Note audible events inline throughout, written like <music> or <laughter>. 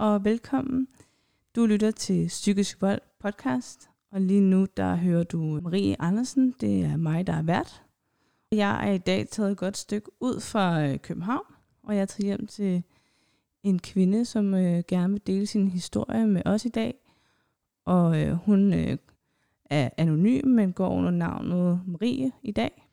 og velkommen. Du lytter til Psykisk Vold podcast, og lige nu der hører du Marie Andersen. Det er mig, der er vært. Jeg er i dag taget et godt stykke ud fra øh, København, og jeg er taget hjem til en kvinde, som øh, gerne vil dele sin historie med os i dag. Og øh, hun øh, er anonym, men går under navnet Marie i dag.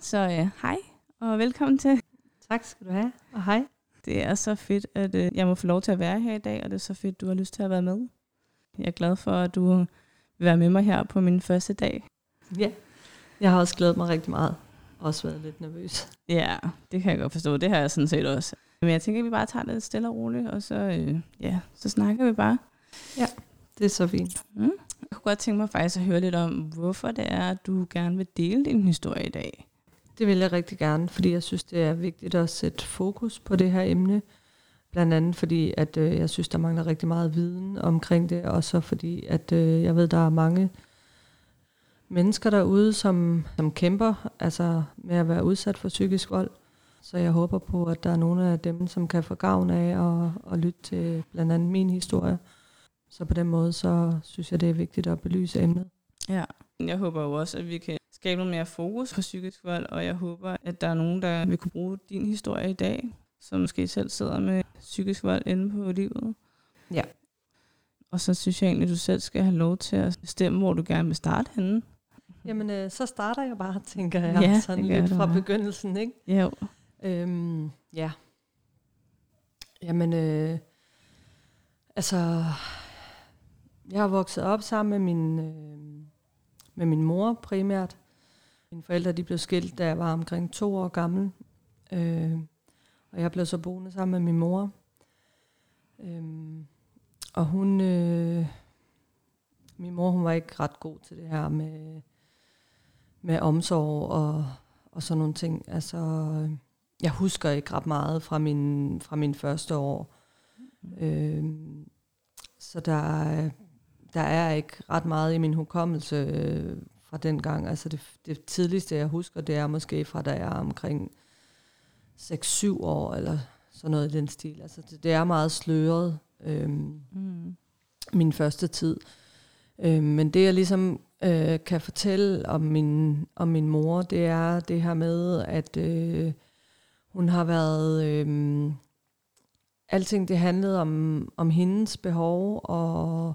Så øh, hej, og velkommen til. Tak skal du have, og hej. Det er så fedt, at øh, jeg må få lov til at være her i dag, og det er så fedt, du har lyst til at være med. Jeg er glad for, at du vil være med mig her på min første dag. Ja, jeg har også glædet mig rigtig meget. Også været lidt nervøs. Ja, det kan jeg godt forstå. Det har jeg sådan set også. Men jeg tænker, at vi bare tager det stille og roligt, og så, øh, ja, så snakker vi bare. Ja, det er så fint. Mm. Jeg kunne godt tænke mig faktisk at høre lidt om, hvorfor det er, at du gerne vil dele din historie i dag. Det vil jeg rigtig gerne, fordi jeg synes, det er vigtigt at sætte fokus på det her emne. Blandt andet fordi, at øh, jeg synes, der mangler rigtig meget viden omkring det, og så fordi, at øh, jeg ved, der er mange mennesker derude, som, som kæmper altså med at være udsat for psykisk vold. Så jeg håber på, at der er nogle af dem, som kan få gavn af at, at lytte til blandt andet min historie. Så på den måde, så synes jeg, det er vigtigt at belyse emnet. Ja, jeg håber jo også, at vi kan skabe noget mere fokus på psykisk vold, og jeg håber, at der er nogen, der vil kunne bruge din historie i dag, som måske selv sidder med psykisk vold inde på livet. Ja. Og så synes jeg egentlig, at du selv skal have lov til at bestemme, hvor du gerne vil starte henne. Jamen, øh, så starter jeg bare, tænker jeg, Ja, sådan lidt fra bare. begyndelsen, ikke? Jo. Øhm, ja. Jamen, øh, altså, jeg har vokset op sammen med min, øh, med min mor primært. Mine forældre de blev skilt, da jeg var omkring to år gammel. Øh, og jeg blev så boende sammen med min mor. Øh, og hun, øh, min mor, hun var ikke ret god til det her med, med omsorg og, og sådan nogle ting. Altså, jeg husker ikke ret meget fra min, fra min første år. Øh, så der, der er ikke ret meget i min hukommelse øh, fra den gang. Altså det, det tidligste, jeg husker, det er måske fra da jeg er omkring 6-7 år, eller sådan noget i den stil. Altså det, det er meget sløret, øh, Mm. min første tid. Øh, men det, jeg ligesom øh, kan fortælle om min, om min mor, det er det her med, at øh, hun har været... Øh, alting det handlede om, om hendes behov, og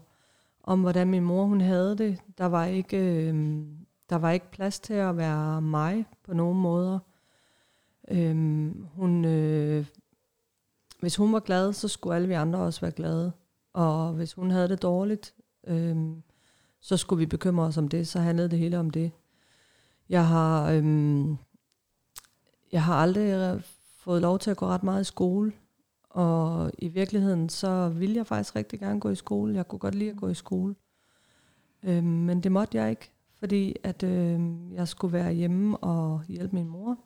om hvordan min mor hun havde det. Der var ikke, øh, der var ikke plads til at være mig på nogen måder. Øh, hun, øh, hvis hun var glad, så skulle alle vi andre også være glade. Og hvis hun havde det dårligt, øh, så skulle vi bekymre os om det. Så handlede det hele om det. Jeg har, øh, jeg har aldrig fået lov til at gå ret meget i skole. Og i virkeligheden, så ville jeg faktisk rigtig gerne gå i skole. Jeg kunne godt lide at gå i skole. Øh, men det måtte jeg ikke, fordi at øh, jeg skulle være hjemme og hjælpe min mor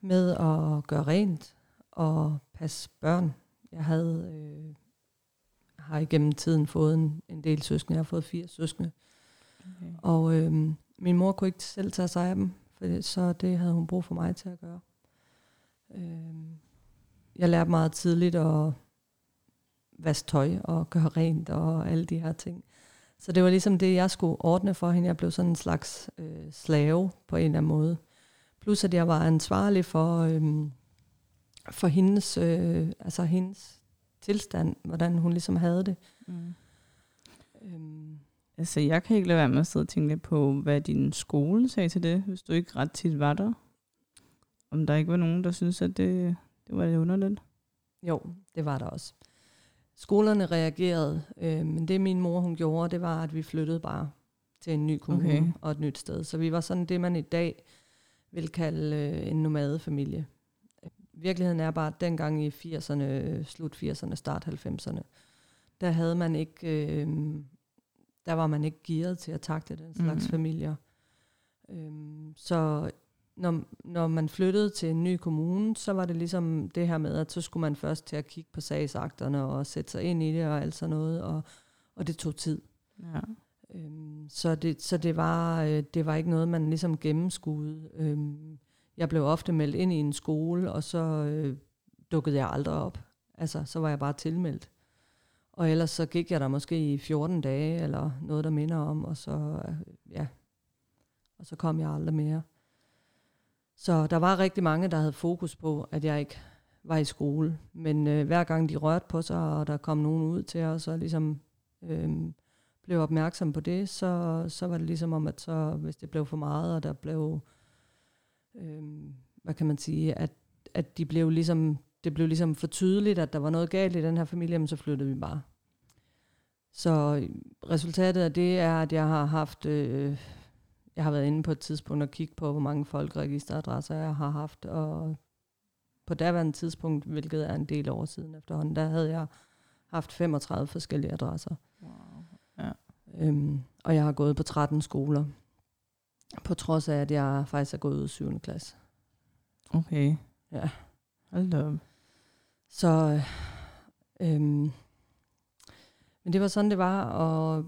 med at gøre rent og passe børn. Jeg havde øh, har igennem tiden fået en, en del søskende. Jeg har fået fire søskende. Okay. Og øh, min mor kunne ikke selv tage sig af dem, for så det havde hun brug for mig til at gøre. Øh, jeg lærte meget tidligt at vaske tøj og gøre rent og alle de her ting. Så det var ligesom det, jeg skulle ordne for hende. Jeg blev sådan en slags øh, slave på en eller anden måde. Plus at jeg var ansvarlig for, øh, for hendes, øh, altså hendes tilstand, hvordan hun ligesom havde det. Mm. Øhm, Altså, jeg kan ikke lade være med at sidde og tænke lidt på, hvad din skole sagde til det, hvis du ikke ret tit var der. Om der ikke var nogen, der synes, at det, det var lidt underligt. Jo, det var der også. Skolerne reagerede, øh, men det min mor hun gjorde, det var, at vi flyttede bare til en ny kommune Okay. og et nyt sted. Så vi var sådan det, man i dag vil kalde øh, en nomadefamilie. Virkeligheden er bare, at dengang i 80'erne, slut 80'erne, start 90'erne, der havde man ikke, øh, der var man ikke gearet til at takte den slags mm. familier. Øhm, så når, når man flyttede til en ny kommune, så var det ligesom det her med, at så skulle man først til at kigge på sagsakterne og sætte sig ind i det og alt sådan noget, og, og det tog tid. Ja. Øhm, så det, så det, var, øh, det var ikke noget, man ligesom gennemskuede. Øhm, jeg blev ofte meldt ind i en skole, og så øh, dukkede jeg aldrig op. Altså, så var jeg bare tilmeldt. Og ellers så gik jeg der måske i 14 dage, eller noget, der minder om, og så, øh, ja, og så kom jeg aldrig mere. Så der var rigtig mange, der havde fokus på, at jeg ikke var i skole. Men øh, hver gang de rørte på sig, og der kom nogen ud til os, og ligesom øh, blev opmærksom på det, så, så var det ligesom om, at så, hvis det blev for meget, og der blev, øh, hvad kan man sige, at, at de blev ligesom, det blev ligesom for tydeligt, at der var noget galt i den her familie, så flyttede vi bare. Så øh, resultatet af det er, at jeg har haft, øh, jeg har været inde på et tidspunkt og kigge på, hvor mange folkeregisteradresser jeg har haft, og på daværende tidspunkt, hvilket er en del år siden efterhånden, der havde jeg haft 35 forskellige adresser. Wow. Ja. Øhm, og jeg har gået på 13 skoler, på trods af, at jeg faktisk er gået ud i 7. klasse. Okay. Ja. Hold op. Så, øhm, men det var sådan, det var, og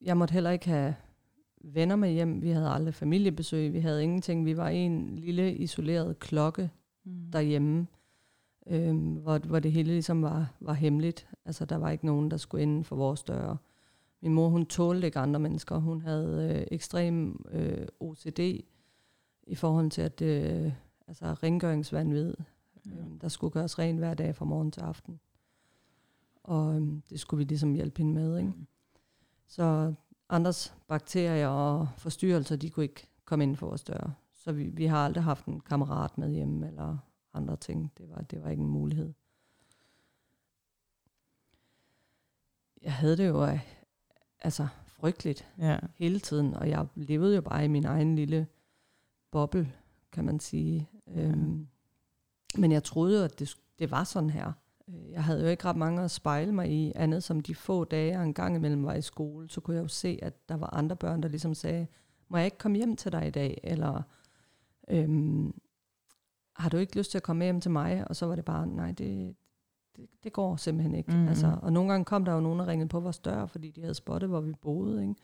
jeg måtte heller ikke have venner med hjem. Vi havde aldrig familiebesøg, vi havde ingenting. Vi var en lille isoleret klokke mm. derhjemme, øhm, hvor, hvor det hele ligesom var, var hemmeligt. Altså, der var ikke nogen, der skulle inden for vores døre. Min mor, hun tålte ikke andre mennesker. Hun havde øh, ekstrem øh, OCD i forhold til, at øh, altså rengøringsvandvid. Ja. Øhm, der skulle gøres rent hver dag fra morgen til aften. Og øhm, det skulle vi ligesom hjælpe hende med. Ikke? Mm. Så andres bakterier og forstyrrelser, de kunne ikke komme ind for vores døre. Så vi, vi har aldrig haft en kammerat med hjemme eller andre ting. Det var, det var ikke en mulighed. Jeg havde det jo øh, altså frygteligt ja. hele tiden, og jeg levede jo bare i min egen lille boble, kan man sige. Ja. Øhm, men jeg troede jo, at det, det var sådan her. Øh, jeg havde jo ikke ret mange at spejle mig i, andet som de få dage, jeg en gang imellem var i skole, så kunne jeg jo se, at der var andre børn, der ligesom sagde, må jeg ikke komme hjem til dig i dag? Eller øhm, har du ikke lyst til at komme hjem til mig? Og så var det bare, nej, det, det, det går simpelthen ikke. Mm-hmm. Altså, og nogle gange kom der jo nogen, der ringede på vores dør, fordi de havde spottet, hvor vi boede. Ikke?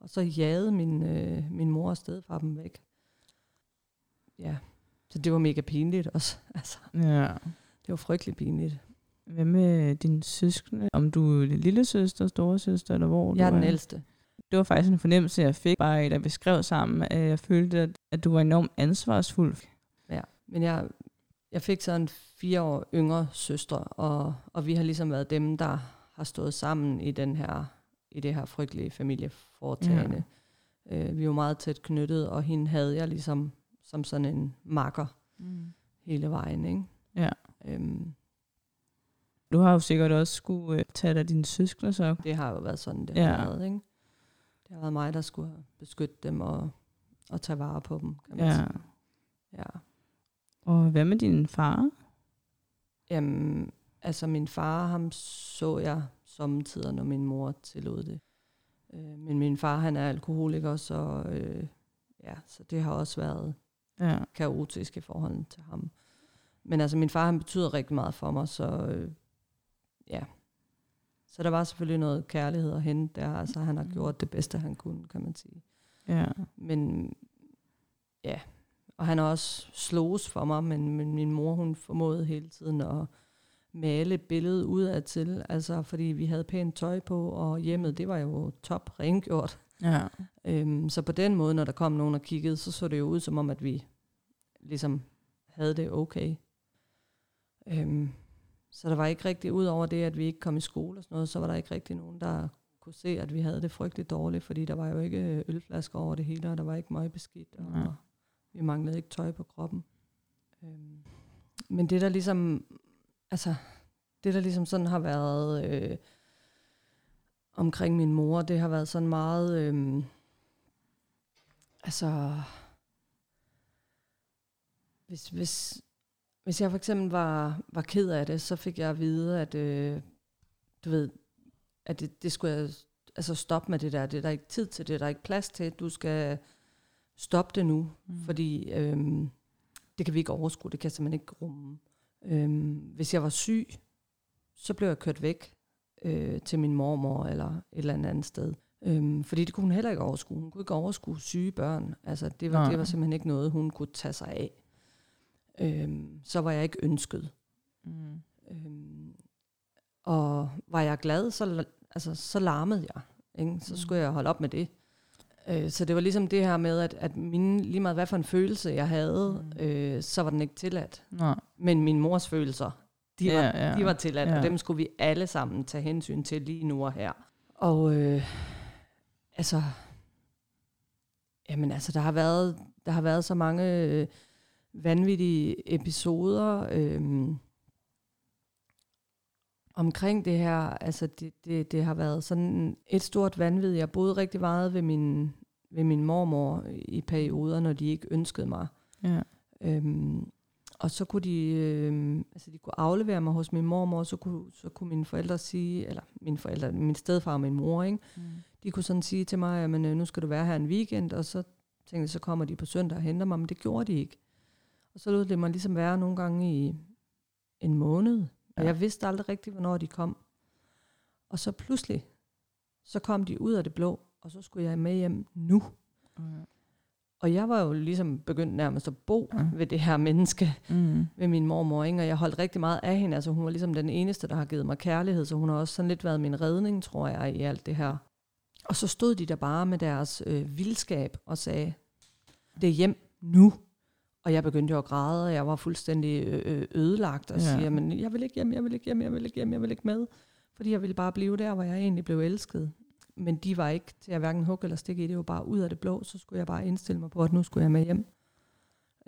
Og så jagede min, øh, min mor afsted fra dem væk. Ja, så det var mega pinligt også. <laughs> Altså, ja. Det var frygtelig pinligt. Hvad med din søskende? Om du er lille søster, store søster, eller hvor Jeg er du den ældste. Det var faktisk en fornemmelse, jeg fik, bare da vi skrev sammen, at jeg følte, at, at du var enormt ansvarsfuld. Ja, men jeg, jeg fik så en fire år yngre søstre, og, og vi har ligesom været dem, der har stået sammen i den her i det her frygtelige familieforetagende. Ja. Øh, vi var meget tæt knyttet, og hende havde jeg ligesom som sådan en makker mm. hele vejen. Ikke? Ja. Øhm, du har jo sikkert også skulle øh, tage dig dine søskende så. Det har jo været sådan, det ja. har været. Ikke? Det har været mig, der skulle beskytte dem og, og tage vare på dem, kan man ja. sige. Ja. Og hvad med din far? Jamen, altså min far, ham så jeg samtidig, når min mor tillod det. Øh, men min far, han er alkoholiker, så, øh, ja, så det har også været ja. kaotisk i forhold til ham. Men altså, min far, han betyder rigtig meget for mig, så øh, ja. Så der var selvfølgelig noget kærlighed at hente der. Altså, han har mm. gjort det bedste, han kunne, kan man sige. Ja. Men ja, og han har også slås for mig, men, men min mor, hun formåede hele tiden at male billedet udad til, altså fordi vi havde pænt tøj på, og hjemmet, det var jo top rengjort. Ja. Øhm, så på den måde, når der kom nogen og kiggede, så så det jo ud som om, at vi ligesom havde det okay. Øhm, så der var ikke rigtig, ud over det, at vi ikke kom i skole og sådan noget, så var der ikke rigtig nogen, der kunne se, at vi havde det frygteligt dårligt, fordi der var jo ikke ølflasker over det hele, og der var ikke meget beskidt, og ja. vi manglede ikke tøj på kroppen. Øhm, men det der ligesom, altså, det der ligesom sådan har været øh, omkring min mor, det har været sådan meget, øh, altså, hvis, hvis, hvis jeg for eksempel var, var ked af det, så fik jeg at vide, at øh, du ved, at det, det skulle jeg altså stoppe med det der. Det er der ikke tid til, det er der ikke plads til. Du skal stoppe det nu, mm. fordi øh, det kan vi ikke overskue, det kan jeg simpelthen ikke rumme. Øh, hvis jeg var syg, så blev jeg kørt væk øh, til min mormor eller et eller andet, andet sted. Øhm, fordi det kunne hun heller ikke overskue. Hun kunne ikke overskue syge børn. Altså, det var, det var simpelthen ikke noget, hun kunne tage sig af øhm, så var jeg ikke ønsket. Mm. Øhm, Og var jeg glad, så, altså, så larmede jeg. Ikke? Så Mm. skulle jeg holde op med det. Øh, så det var ligesom det her med, at, at mine, lige meget hvad for en følelse jeg havde, Mm. øh, så var den ikke tilladt. Nej. Men min mors følelser, de var, Ja, ja. de var tilladt, Ja. og dem skulle vi alle sammen tage hensyn til lige nu og her. Og øh, altså, jamen altså, der har været, der har været så mange øh, vanvittige episoder øh, omkring det her. Altså, det, det, det har været sådan et stort vanvid. Jeg boede rigtig meget ved min, ved min mormor i perioder, når de ikke ønskede mig. Ja. Øhm, og så kunne de, øhm, altså de kunne aflevere mig hos min mormor, så kunne, så kunne mine forældre sige, eller mine forældre, min stedfar og min mor, ikke? Mm. de kunne sådan sige til mig, at nu skal du være her en weekend, og så tænkte jeg, så kommer de på søndag og henter mig, men det gjorde de ikke. Og så lod det mig ligesom være nogle gange i en måned, og Ja. jeg vidste aldrig rigtigt, hvornår de kom. Og så pludselig, så kom de ud af det blå, og så skulle jeg med hjem nu. Okay. Og jeg var jo ligesom begyndt nærmest at bo Ja. ved det her menneske, Mm. ved min mormor, ikke? og jeg holdt rigtig meget af hende. Altså, hun var ligesom den eneste, der har givet mig kærlighed, så hun har også sådan lidt været min redning, tror jeg, i alt det her. Og så stod de der bare med deres øh, vildskab og sagde, det er hjem nu. Og jeg begyndte jo at græde, og jeg var fuldstændig ødelagt og Ja. siger, men jeg vil ikke hjem, jeg vil ikke hjem, jeg vil ikke hjem, jeg vil ikke med. Fordi jeg ville bare blive der, hvor jeg egentlig blev elsket. Men de var ikke til at hverken hugge eller stikke i, det var bare ud af det blå, så skulle jeg bare indstille mig på, at nu skulle jeg med hjem.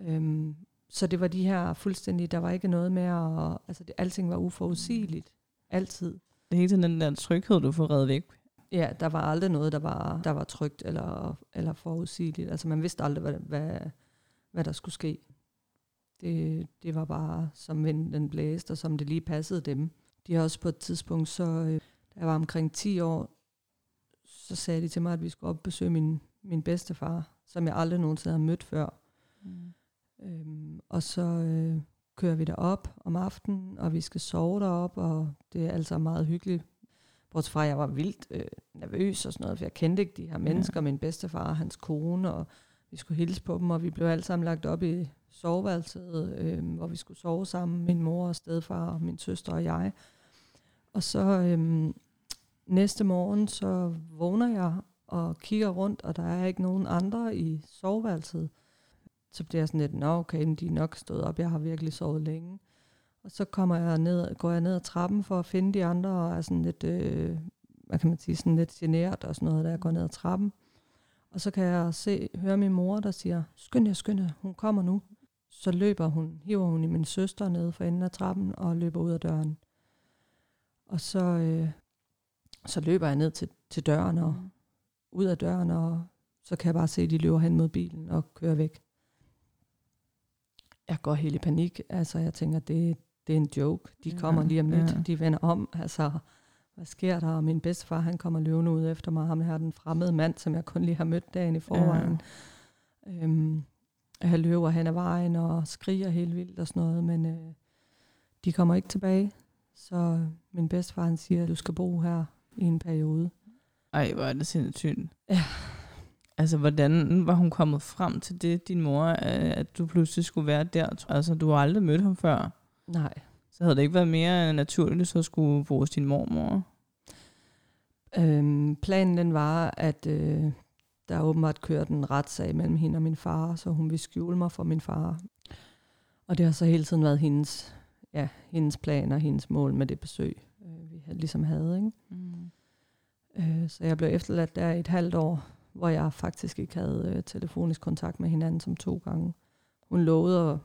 Øhm, så det var de her fuldstændig, der var ikke noget med at, altså det, alting var uforudsigeligt. Altid. Det hele tiden den der tryghed, du får reddet væk. Ja, der var aldrig noget, der var, der var trygt eller, eller forudsigeligt. Altså man vidste aldrig, hvad, hvad, hvad der skulle ske. Det, det var bare, som vinden blæste, og som det lige passede dem. De har også på et tidspunkt, så øh, da jeg var omkring 10 år, så sagde de til mig, at vi skulle op og besøge min, min bedstefar, som jeg aldrig nogensinde har mødt før. Mm. Øhm, og så øh, kører vi derop om aftenen, og vi skal sove derop, og det er altså meget hyggeligt. Bortset fra, at jeg var vildt øh, nervøs og sådan noget, for jeg kendte ikke de her mennesker, ja. min bedstefar og hans kone, og vi skulle hilse på dem, og vi blev alle sammen lagt op i soveværelset, øh, hvor vi skulle sove sammen, min mor og stedfar og min søster og jeg. Og så øh, næste morgen, så vågner jeg og kigger rundt, og der er ikke nogen andre i soveværelset. Så bliver jeg sådan lidt, nå okay, de er nok stået op, jeg har virkelig sovet længe. Og så kommer jeg ned, går jeg ned ad trappen for at finde de andre, og er sådan lidt, øh, hvad kan man sige, sådan lidt generet og sådan noget, da jeg går ned ad trappen. Og så kan jeg se, høre min mor, der siger, skynd jer, skynd jer, hun kommer nu. Så løber hun, hiver hun i min søster ned for enden af trappen og løber ud af døren. Og så, øh, så løber jeg ned til, til døren og ud af døren, og så kan jeg bare se, at de løber hen mod bilen og kører væk. Jeg går helt i panik. Altså, jeg tænker, det, det er en joke. De Ja, kommer lige om lidt. ja. De vender om. Altså, hvad sker der? Og min bedstefar, han kommer løvende ud efter mig. Ham her, den fremmede mand, som jeg kun lige har mødt dagen i forvejen. Ja. Øhm, jeg løber hen ad vejen og skriger helt vildt og sådan noget, men øh, de kommer ikke tilbage. Så min bedstefar, han siger, at du skal bo her i en periode. Ej, hvor er det sindssygt. Ja. Altså, hvordan var hun kommet frem til det, din mor, øh, at du pludselig skulle være der? Altså, du har aldrig mødt ham før. Nej. Så havde det ikke været mere naturligt, så skulle bo hos din mormor? Øhm, planen den var, at øh, der åbenbart kørte en retssag mellem hende og min far, så hun ville skjule mig for min far. Og det har så hele tiden været hendes, ja, hendes plan og hendes mål med det besøg, øh, vi ligesom havde. Ikke? Mm. Øh, så jeg blev efterladt der i et halvt år, hvor jeg faktisk ikke havde øh, telefonisk kontakt med hinanden som to gange. Hun lovede, at,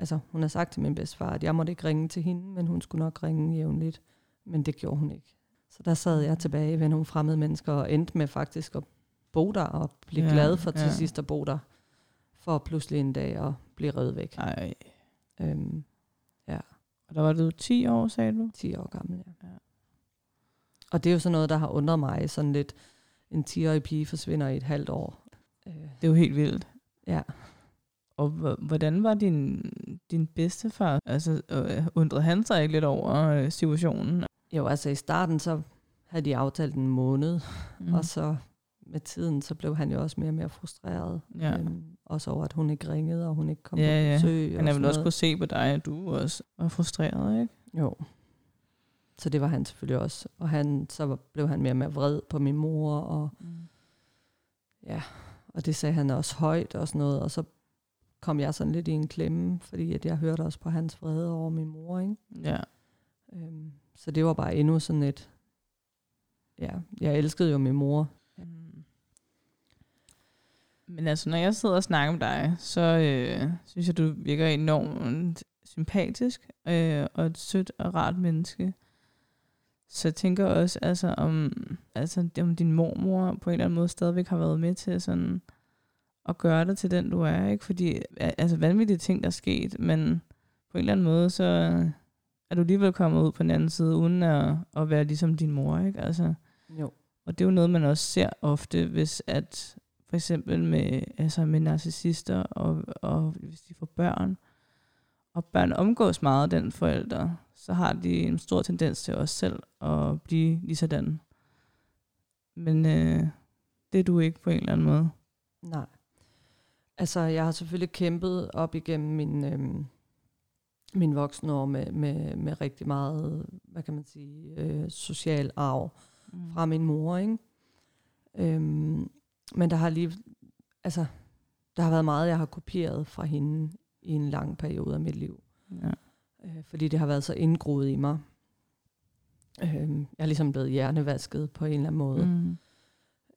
altså hun har sagt til min bedstefar, at jeg måtte ikke ringe til hende, men hun skulle nok ringe jævnligt. Men det gjorde hun ikke. Så der sad jeg tilbage ved nogle fremmede mennesker og endte med faktisk at bo der og blive Ja, ja, glad for til ja. sidst at bo der. For pludselig en dag at blive revet væk. Ej. Øhm, Og der var du 10 år, sagde du? 10 år gammel, ja. Ja. ja. Og det er jo sådan noget, der har undret mig. Sådan lidt, en 10-årig pige forsvinder i et halvt år. Øh, Det er jo helt vildt. ja. Og hvordan var din, din bedstefar? Altså, øh, undrede han sig ikke lidt over øh, situationen? Jo, altså i starten, så havde de aftalt en måned, Mm. og så med tiden, så blev han jo også mere og mere frustreret. Ja. Øhm, også over, at hun ikke ringede, og hun ikke kom Ja, ja. på besøg. Han er vel også noget. kunne se på dig, at du også var frustreret, ikke? Jo. Så det var han selvfølgelig også. Og han, så blev han mere og mere vred på min mor, og Mm. ja, og det sagde han også højt og sådan noget, og så kom jeg sådan lidt i en klemme, fordi at jeg hørte også på hans vrede over min mor, ikke? Ja. Øhm, så det var bare endnu sådan et, ja, jeg elskede jo min mor. Mm. Men altså, når jeg sidder og snakker med dig, så øh, synes jeg, du virker enormt sympatisk øh, og et sødt og rart menneske. Så jeg tænker også, altså om, altså, om din mormor på en eller anden måde stadigvæk har været med til sådan at gøre dig til den, du er. Ikke? Fordi altså, vanvittige ting, der er sket, men på en eller anden måde, så er du alligevel kommet ud på den anden side, uden at, at være ligesom din mor. Ikke? Altså, Jo. og det er jo noget, man også ser ofte, hvis at for eksempel med, altså med narcissister, og, og hvis de får børn, og børn omgås meget af den forældre, så har de en stor tendens til også selv at blive lige sådan. Men øh, det er du ikke på en eller anden måde. Nej. Altså, jeg har selvfølgelig kæmpet op igennem min, øhm, min voksne år med, med, med rigtig meget, hvad kan man sige, øh, social arv Mm. fra min mor, ikke? Øhm, men der har lige, altså, der har været meget, jeg har kopieret fra hende i en lang periode af mit liv. Ja. Øh, fordi det har været så indgroet i mig. Øhm, jeg er ligesom blevet hjernevasket på en eller anden måde. Mm.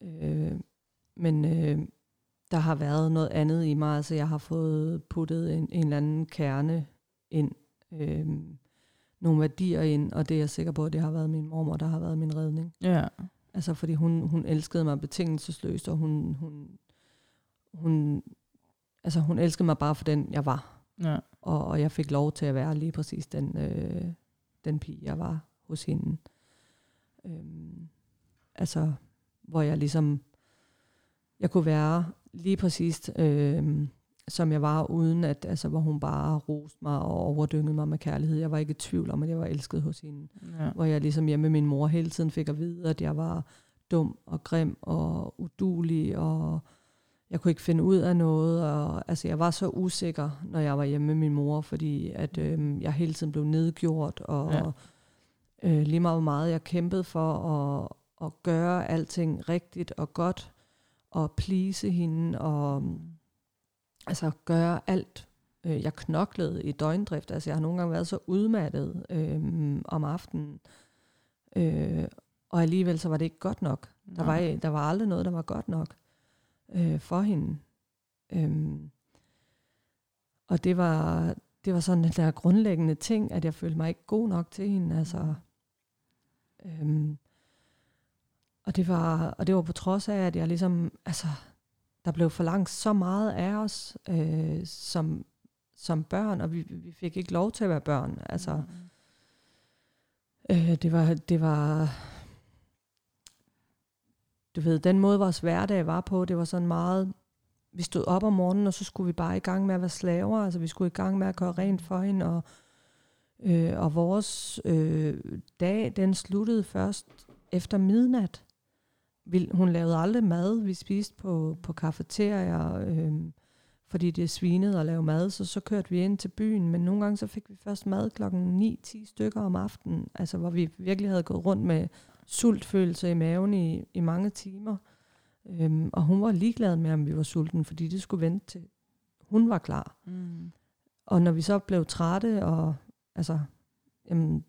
Øh, men øh, der har været noget andet i mig. Altså jeg har fået puttet en, en eller anden kerne ind. Øh, nogle værdier ind, og det er jeg sikker på, at det har været min mormor, der har været min redning. Ja. Altså fordi hun, hun elskede mig betingelsesløst, og hun, hun, hun, altså hun elskede mig bare for den, jeg var. Ja. Og, og jeg fik lov til at være lige præcis den, øh, den pige, jeg var hos hende. Øhm, altså, hvor jeg ligesom, jeg kunne være lige præcis, øh, som jeg var, uden at, altså, hvor hun bare roste mig og overdyngede mig med kærlighed. Jeg var ikke i tvivl om, at jeg var elsket hos hende. Ja. Hvor jeg ligesom hjemme med min mor hele tiden fik at vide, at jeg var dum og grim og udulig, og jeg kunne ikke finde ud af noget. Og, altså, jeg var så usikker, når jeg var hjemme med min mor, fordi at, øh, jeg hele tiden blev nedgjort, og Ja. øh, lige meget hvor meget jeg kæmpede for at, at gøre alting rigtigt og godt, og please hende, og altså gøre alt. Øh, jeg knoklede i døgndrift, altså jeg har nogle gange været så udmattet øh, om aftenen, øh, og alligevel så var det ikke godt nok. Der var, der var aldrig noget, der var godt nok øh, for hende. Øhm, og det var, det var sådan den der grundlæggende ting, at jeg følte mig ikke god nok til hende. Altså, øhm, og, det var, og det var på trods af, at jeg ligesom, altså, der blev forlangt så meget af os øh, som, som børn, og vi, vi fik ikke lov til at være børn. Altså, øh, det var, det var, du ved, den måde vores hverdag var på, det var sådan meget, vi stod op om morgenen, og så skulle vi bare i gang med at være slaver, altså vi skulle i gang med at gøre rent for hende, og, øh, og vores øh, dag, den sluttede først efter midnat. Vi, hun lavede aldrig mad, vi spiste på, på kafeterier, øh, fordi det svinede at lave mad, så så kørte vi ind til byen, men nogle gange så fik vi først mad klokken 9-10 stykker om aftenen, altså hvor vi virkelig havde gået rundt med sultfølelse i maven i, i mange timer. Øhm, og hun var ligeglad med, om vi var sulten, fordi det skulle vente til, hun var klar. Mm. Og når vi så blev trætte, og altså, jamen,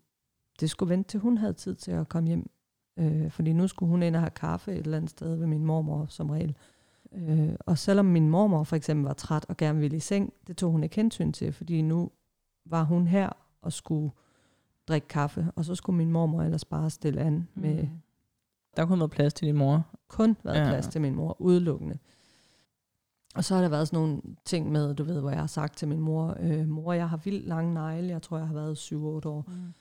det skulle vente til, hun havde tid til at komme hjem. Øh, fordi nu skulle hun ind og have kaffe et eller andet sted ved min mormor som regel. Øh, og selvom min mormor for eksempel var træt og gerne ville i seng, det tog hun ikke hensyn til, fordi nu var hun her og skulle drikke kaffe, og så skulle min mormor ellers bare stille an med Mm. Der kunne være plads til din mor. kun været ja. plads til min mor, udelukkende. Og så har der været sådan nogle ting med, du ved, hvor jeg har sagt til min mor, øh, mor, jeg har vildt lange negle, jeg tror, jeg har været 7-8 år. Mm.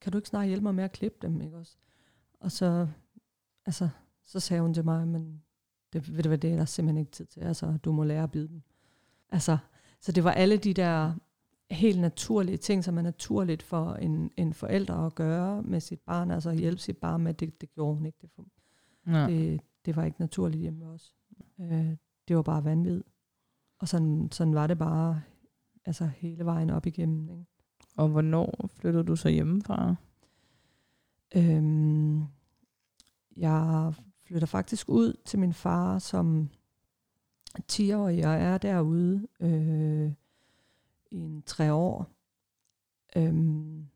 Kan du ikke snart hjælpe mig med at klippe dem, ikke også? Og så, altså, så sagde hun til mig, men det, ved du hvad, det er der simpelthen ikke tid til, altså, du må lære at bide dem. Altså, så det var alle de der helt naturlige ting, som er naturligt for en, en forælder at gøre med sit barn, altså at hjælpe sit barn med, det, det gjorde hun ikke. Det, for, Ja. det, det var ikke naturligt hjemme os. Øh, det var bare vanvid. Og sådan, sådan var det bare altså hele vejen op igennem. Ikke? Og hvornår flyttede du så hjemmefra? Øhm, jeg flytter faktisk ud til min far som 10-årig, og er derude øh, i en tre år. Øhm,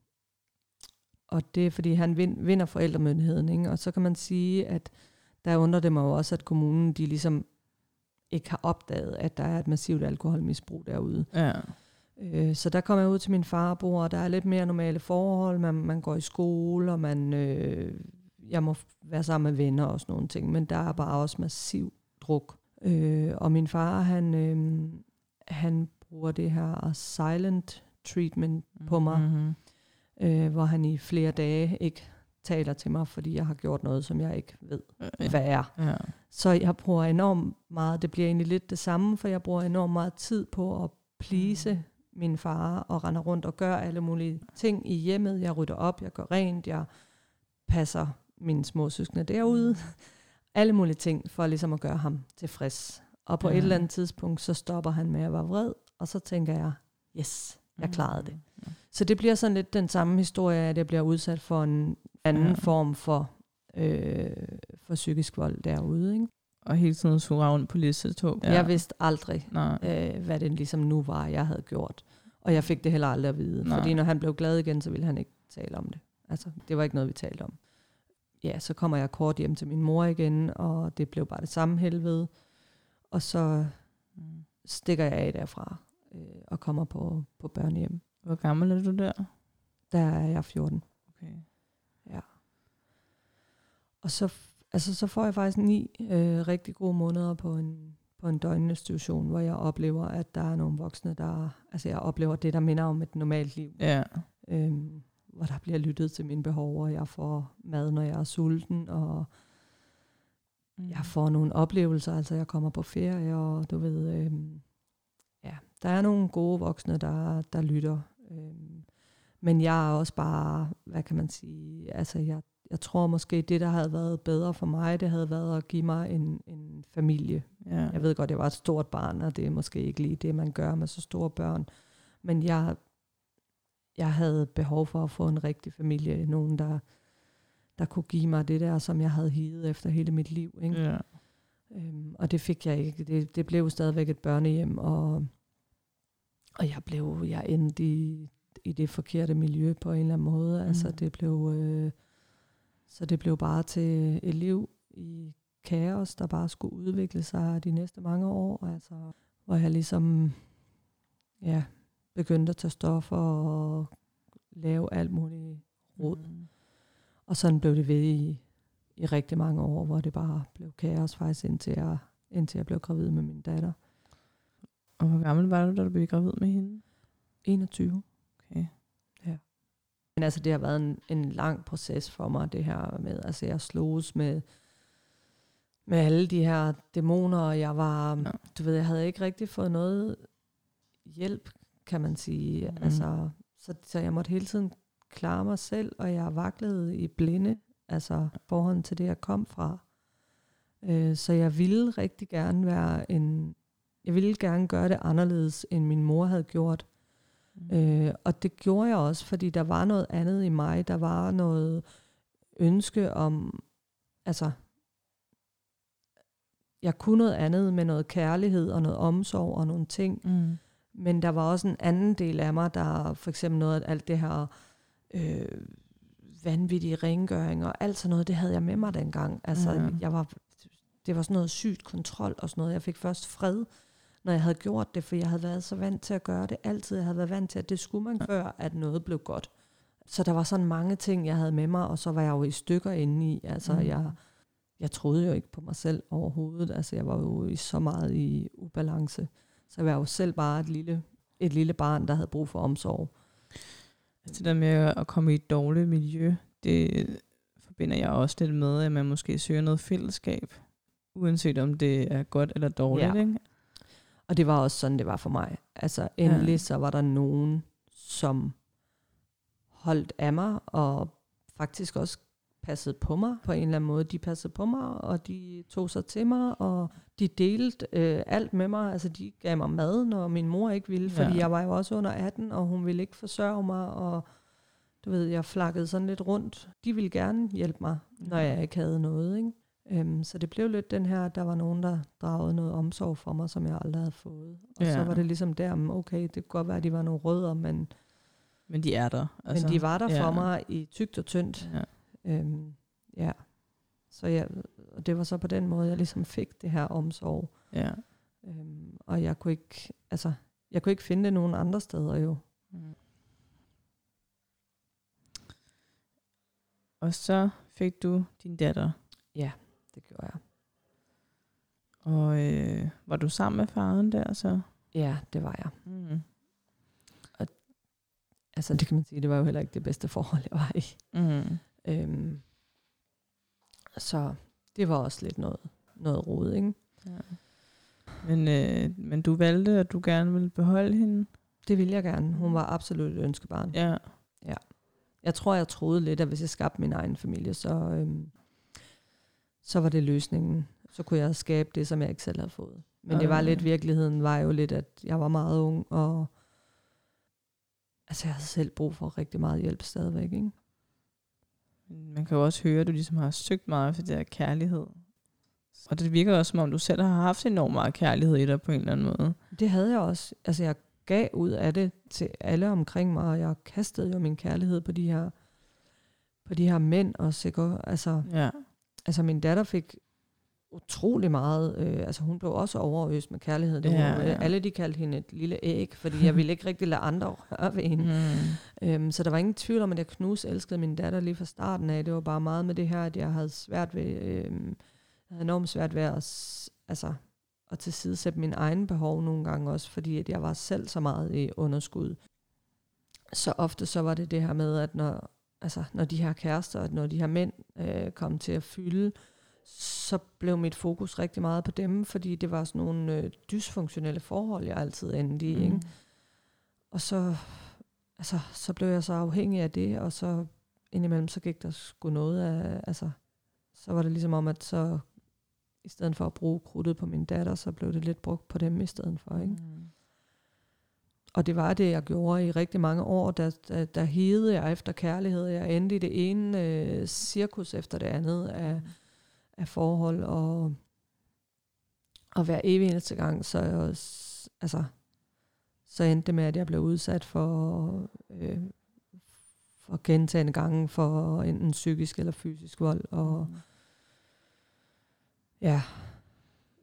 og det er, fordi han vind, vinder forældremyndigheden. Ikke? Og så kan man sige, at der undrer det mig jo også, at kommunen de ligesom ikke har opdaget, at der er et massivt alkoholmisbrug derude. Ja. Øh, så der kommer jeg ud til min farbror, og der er lidt mere normale forhold. Man, man går i skole, og man, øh, jeg må være sammen med venner og sådan nogle ting. Men der er bare også massiv druk. Øh, og min far, han, øh, han bruger det her silent treatment på mig, Mm-hmm. øh, hvor han i flere dage ikke taler til mig, fordi jeg har gjort noget, som jeg ikke ved, Ja. hvad er. ja. Så jeg bruger enormt meget, det bliver egentlig lidt det samme, for jeg bruger enormt meget tid på at please Mm. Min far og render rundt og gør alle mulige ting i hjemmet. Jeg rydder op, jeg gør rent, jeg passer mine små søskende derude. Mm. alle mulige ting for ligesom at gøre ham tilfreds. Og på Ja. et eller andet tidspunkt, så stopper han med at være vred, og så tænker jeg, yes, jeg klarede det. Ja. Så det bliver sådan lidt den samme historie, at jeg bliver udsat for en anden ja. form for, øh, for psykisk vold derude. Ikke? Og hele tiden skulle rundt på listetog. Ja. Jeg vidste aldrig, Nej. øh, hvad det ligesom nu var, jeg havde gjort. Og jeg fik det heller aldrig at vide. Nej. Fordi når han blev glad igen, så ville han ikke tale om det. Altså, det var ikke noget, vi talte om. Ja, så kommer jeg kort hjem til min mor igen, og det blev bare det samme helvede. Og så stikker jeg af derfra øh, og kommer på, på børnehjem. Hvor gammel er du der? Der er jeg 14. Okay. Og så, altså, så får jeg faktisk ni øh, rigtig gode måneder på en, på en døgninstitution, hvor jeg oplever, at der er nogle voksne, der... Altså jeg oplever det, der minder om et normalt liv. Ja. Øhm, hvor der bliver lyttet til mine behov, og jeg får mad, når jeg er sulten, og Mm. jeg får nogle oplevelser, altså jeg kommer på ferie, og du ved, øhm, ja, der er nogle gode voksne, der, der lytter. Øhm, men jeg er også bare, hvad kan man sige, altså jeg, jeg tror måske, det der havde været bedre for mig, det havde været at give mig en, en familie. Ja. Jeg ved godt, jeg var et stort barn, og det er måske ikke lige det, man gør med så store børn. Men jeg, jeg havde behov for at få en rigtig familie. Nogen, der, der kunne give mig det der, som jeg havde higet efter hele mit liv. Ikke? ja. Øhm, og det fik jeg ikke. Det, det blev stadigvæk et børnehjem, og, og jeg blev, jeg endte i, i det forkerte miljø på en eller anden måde. Mm. Altså det blev, øh, så det blev bare til et liv i kaos, der bare skulle udvikle sig de næste mange år. Altså, hvor jeg ligesom, ja, begyndte at tage stoffer og lave alt muligt rod. Mm. Og sådan blev det ved i, i rigtig mange år, hvor det bare blev kaos faktisk, indtil jeg, indtil jeg blev gravid med min datter. Og hvor gammel var du, da du blev gravid med hende? 21. Okay. Men altså, det har været en, en lang proces for mig, det her med, altså jeg sloges med, med alle de her dæmoner, og jeg var, Ja. du ved, jeg havde ikke rigtig fået noget hjælp, kan man sige. Mm. Altså, så, så jeg måtte hele tiden klare mig selv, og jeg vaklede i blinde, altså forhold til det, jeg kom fra. Øh, så jeg ville rigtig gerne være en, jeg ville gerne gøre det anderledes, end min mor havde gjort. Mm. Øh, og det gjorde jeg også, fordi der var noget andet i mig. Der var noget ønske om, altså, jeg kunne noget andet med noget kærlighed og noget omsorg og nogle ting. Mm. Men der var også en anden del af mig, der for eksempel noget af alt det her øh, vanvittige rengøring og alt sådan noget, det havde jeg med mig dengang. Altså, Ja. jeg var, det var sådan noget sygt kontrol og sådan noget. Jeg fik først fred, når jeg havde gjort det, for jeg havde været så vant til at gøre det altid. Jeg havde været vant til, at det skulle man før, at noget blev godt. Så der var sådan mange ting, jeg havde med mig, og så var jeg jo i stykker inde i. Altså, mm. jeg, jeg troede jo ikke på mig selv overhovedet. Altså, jeg var jo i så meget i ubalance. Så jeg var jo selv bare et lille, et lille barn, der havde brug for omsorg. Altså det der med at komme i et dårligt miljø, det forbinder jeg også lidt med, at man måske søger noget fællesskab, uanset om det er godt eller dårligt. Ja. Ikke? Og det var også sådan, det var for mig. Altså endelig Ja. så var der nogen, som holdt af mig, og faktisk også passede på mig på en eller anden måde. De passede på mig, og de tog sig til mig, og de delte øh, alt med mig. Altså de gav mig mad, når min mor ikke ville, fordi Ja. jeg var jo også under 18, og hun ville ikke forsørge mig, og du ved, jeg flakkede sådan lidt rundt. De ville gerne hjælpe mig, når jeg ikke havde noget, ikke? Øhm, så det blev lidt den her, der var nogen, der dragede noget omsorg for mig, som jeg aldrig havde fået. Og ja. så Ja. var det ligesom der, men okay, det kunne godt være, at de var nogle rødder, men, Men de er der. altså, men de var der ja. for mig i tygt og tyndt. Ja. Øhm, ja. Så jeg, og det var så på den måde, jeg ligesom fik det her omsorg. ja. Øhm, og jeg kunne ikke, altså, jeg kunne ikke finde det nogen andre steder jo. Mm. Og så fik du din datter. Det gjorde jeg. Og øh, var du sammen med faren der så? Ja, det var jeg. Mm. Altså, det kan man sige, det var jo heller ikke det bedste forhold, jeg var i. Mm. Øhm, så det var også lidt noget, noget rod, ikke? Ja. Men, øh, men du valgte, at du gerne ville beholde hende? Det ville jeg gerne. Hun var absolut et ønskebarn. Ja. Jeg tror, jeg troede lidt, at hvis jeg skabte min egen familie, så, øhm, så var det løsningen. Så kunne jeg skabe det, som jeg ikke selv havde fået. Men det var lidt, virkeligheden var jo lidt, at jeg var meget ung, og altså, jeg havde selv brug for rigtig meget hjælp stadigvæk, ikke? Man kan jo også høre, at du ligesom har søgt meget for det der kærlighed. Og det virker også, som om du selv har haft enormt meget kærlighed i dig på en eller anden måde. Det havde jeg også. Altså, jeg gav ud af det til alle omkring mig, og jeg kastede jo min kærlighed på de her, på de her mænd også, ikke? Altså, Ja. Altså min datter fik utrolig meget, øh, altså hun blev også overøst med kærlighed. Det Ja, var, ja. Alle de kaldte hende et lille æg, fordi jeg ville ikke rigtig lade andre røre ved hende. Mm. Øhm, så der var ingen tvivl om, at jeg knus elskede min datter lige fra starten af. Det var bare meget med det her, at jeg havde svært ved, jeg havde enormt svært ved at, altså, at tilsidesætte min egen behov nogle gange også, fordi at jeg var selv så meget i underskud. Så ofte så var det det her med, at når, altså, når de her kærester, og når de her mænd øh, kom til at fylde, så blev mit fokus rigtig meget på dem, fordi det var sådan nogle øh, dysfunktionelle forhold, jeg altid endte i. Mm. Ikke? Og så, altså, så blev jeg så afhængig af det, og så indimellem så gik der sgu noget af, altså, så var det ligesom om, at så i stedet for at bruge krudtet på min datter, så blev det lidt brugt på dem i stedet for. Ikke? Mm. Og det var det, jeg gjorde i rigtig mange år. Der, der, der hede jeg efter kærlighed. Jeg endte i det ene øh, cirkus efter det andet af, af forhold. Og, og hver evig eneste gang, så, altså, så endte det med, at jeg blev udsat for, øh, for gentagende gange for enten psykisk eller fysisk vold. Og ja,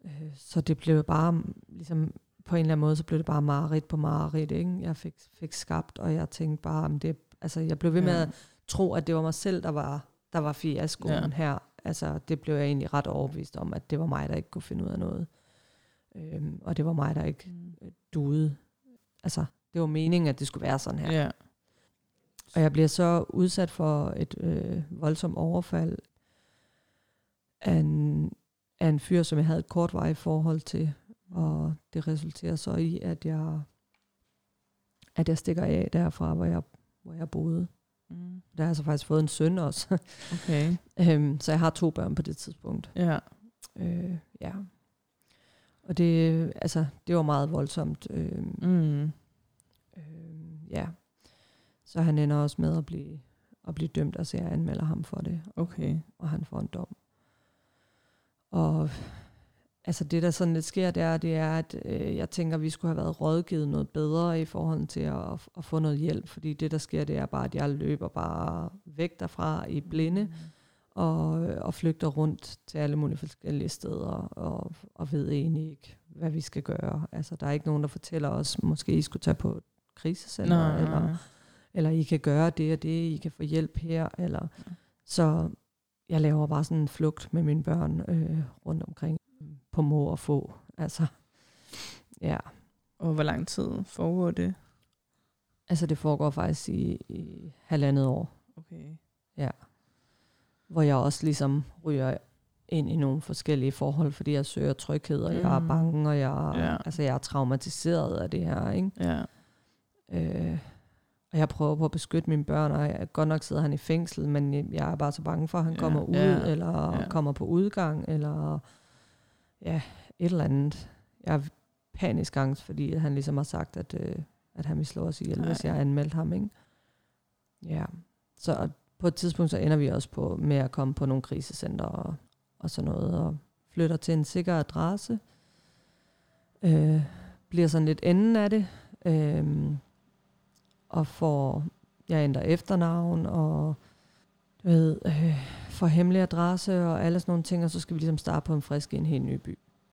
øh, så det blev bare ligesom på en eller anden måde, så blev det bare mareridt på mareridt, ikke? Jeg fik, fik skabt, og jeg tænkte bare, om det, altså jeg blev ved med Ja. at tro, at det var mig selv, der var, der var fiaskoen Ja. her. Altså det blev jeg egentlig ret overbevist om, at det var mig, der ikke kunne finde ud af noget. Øhm, og det var mig, der ikke Mm. duede. Altså, det var meningen, at det skulle være sådan her. Ja. Og jeg bliver så udsat for et øh, voldsomt overfald af en, af en fyr, som jeg havde et kortvarigt forhold til. Og det resulterer så i, at jeg, at jeg stikker af derfra, hvor jeg, hvor jeg boede. Mm. Der har jeg så faktisk fået en søn også. Okay. <laughs> øhm, så jeg har to børn på det tidspunkt. Ja. Øh, ja. Og det, altså, det var meget voldsomt. Øh, Mm. øh, ja. Så han ender også med at blive, at blive dømt, altså jeg anmelder ham for det. Okay. og han får en dom. Og altså det, der sådan lidt sker der, det er, at øh, jeg tænker, at vi skulle have været rådgivet noget bedre i forhold til at, at få noget hjælp, fordi det, der sker, det er bare, at jeg løber bare væk derfra i blinde, og, og flygter rundt til alle mulige forskellige steder, og, og ved egentlig ikke, hvad vi skal gøre. Altså, der er ikke nogen, der fortæller os, måske I skulle tage på krisecenter, Nej, eller nej. eller I kan gøre det og det, I kan få hjælp her, eller så jeg laver bare sådan en flugt med mine børn øh, rundt omkring på må og få. Altså, ja. Og hvor lang tid foregår det? Altså det foregår faktisk i, i halvandet år, Okay. hvor jeg også ligesom ryger ind i nogle forskellige forhold, fordi jeg søger tryghed, og jeg er Mm. bange, og jeg, Ja. altså jeg er traumatiseret af det her, ikke? Ja. Øh, og jeg prøver på at beskytte mine børn, og jeg, godt nok sidder han i fængsel, men jeg er bare så bange for, at han Ja, kommer ud, ja, eller ja. kommer på udgang, eller ja, et eller andet. Jeg er panisk angst, fordi han ligesom har sagt, at, øh, at han vil slå os ihjel, Nej. hvis jeg anmeldte ham, ikke? Ja. så på et tidspunkt, så ender vi også på med at komme på nogle krisecenter og, og sådan noget, og flytter til en sikker adresse. Øh, bliver sådan lidt enden af det, øh, og får, jeg ændrer efternavn, og du ved, øh, for hemmelig adresse og alle sådan nogle ting, og så skal vi ligesom starte på en frisk i en helt ny by.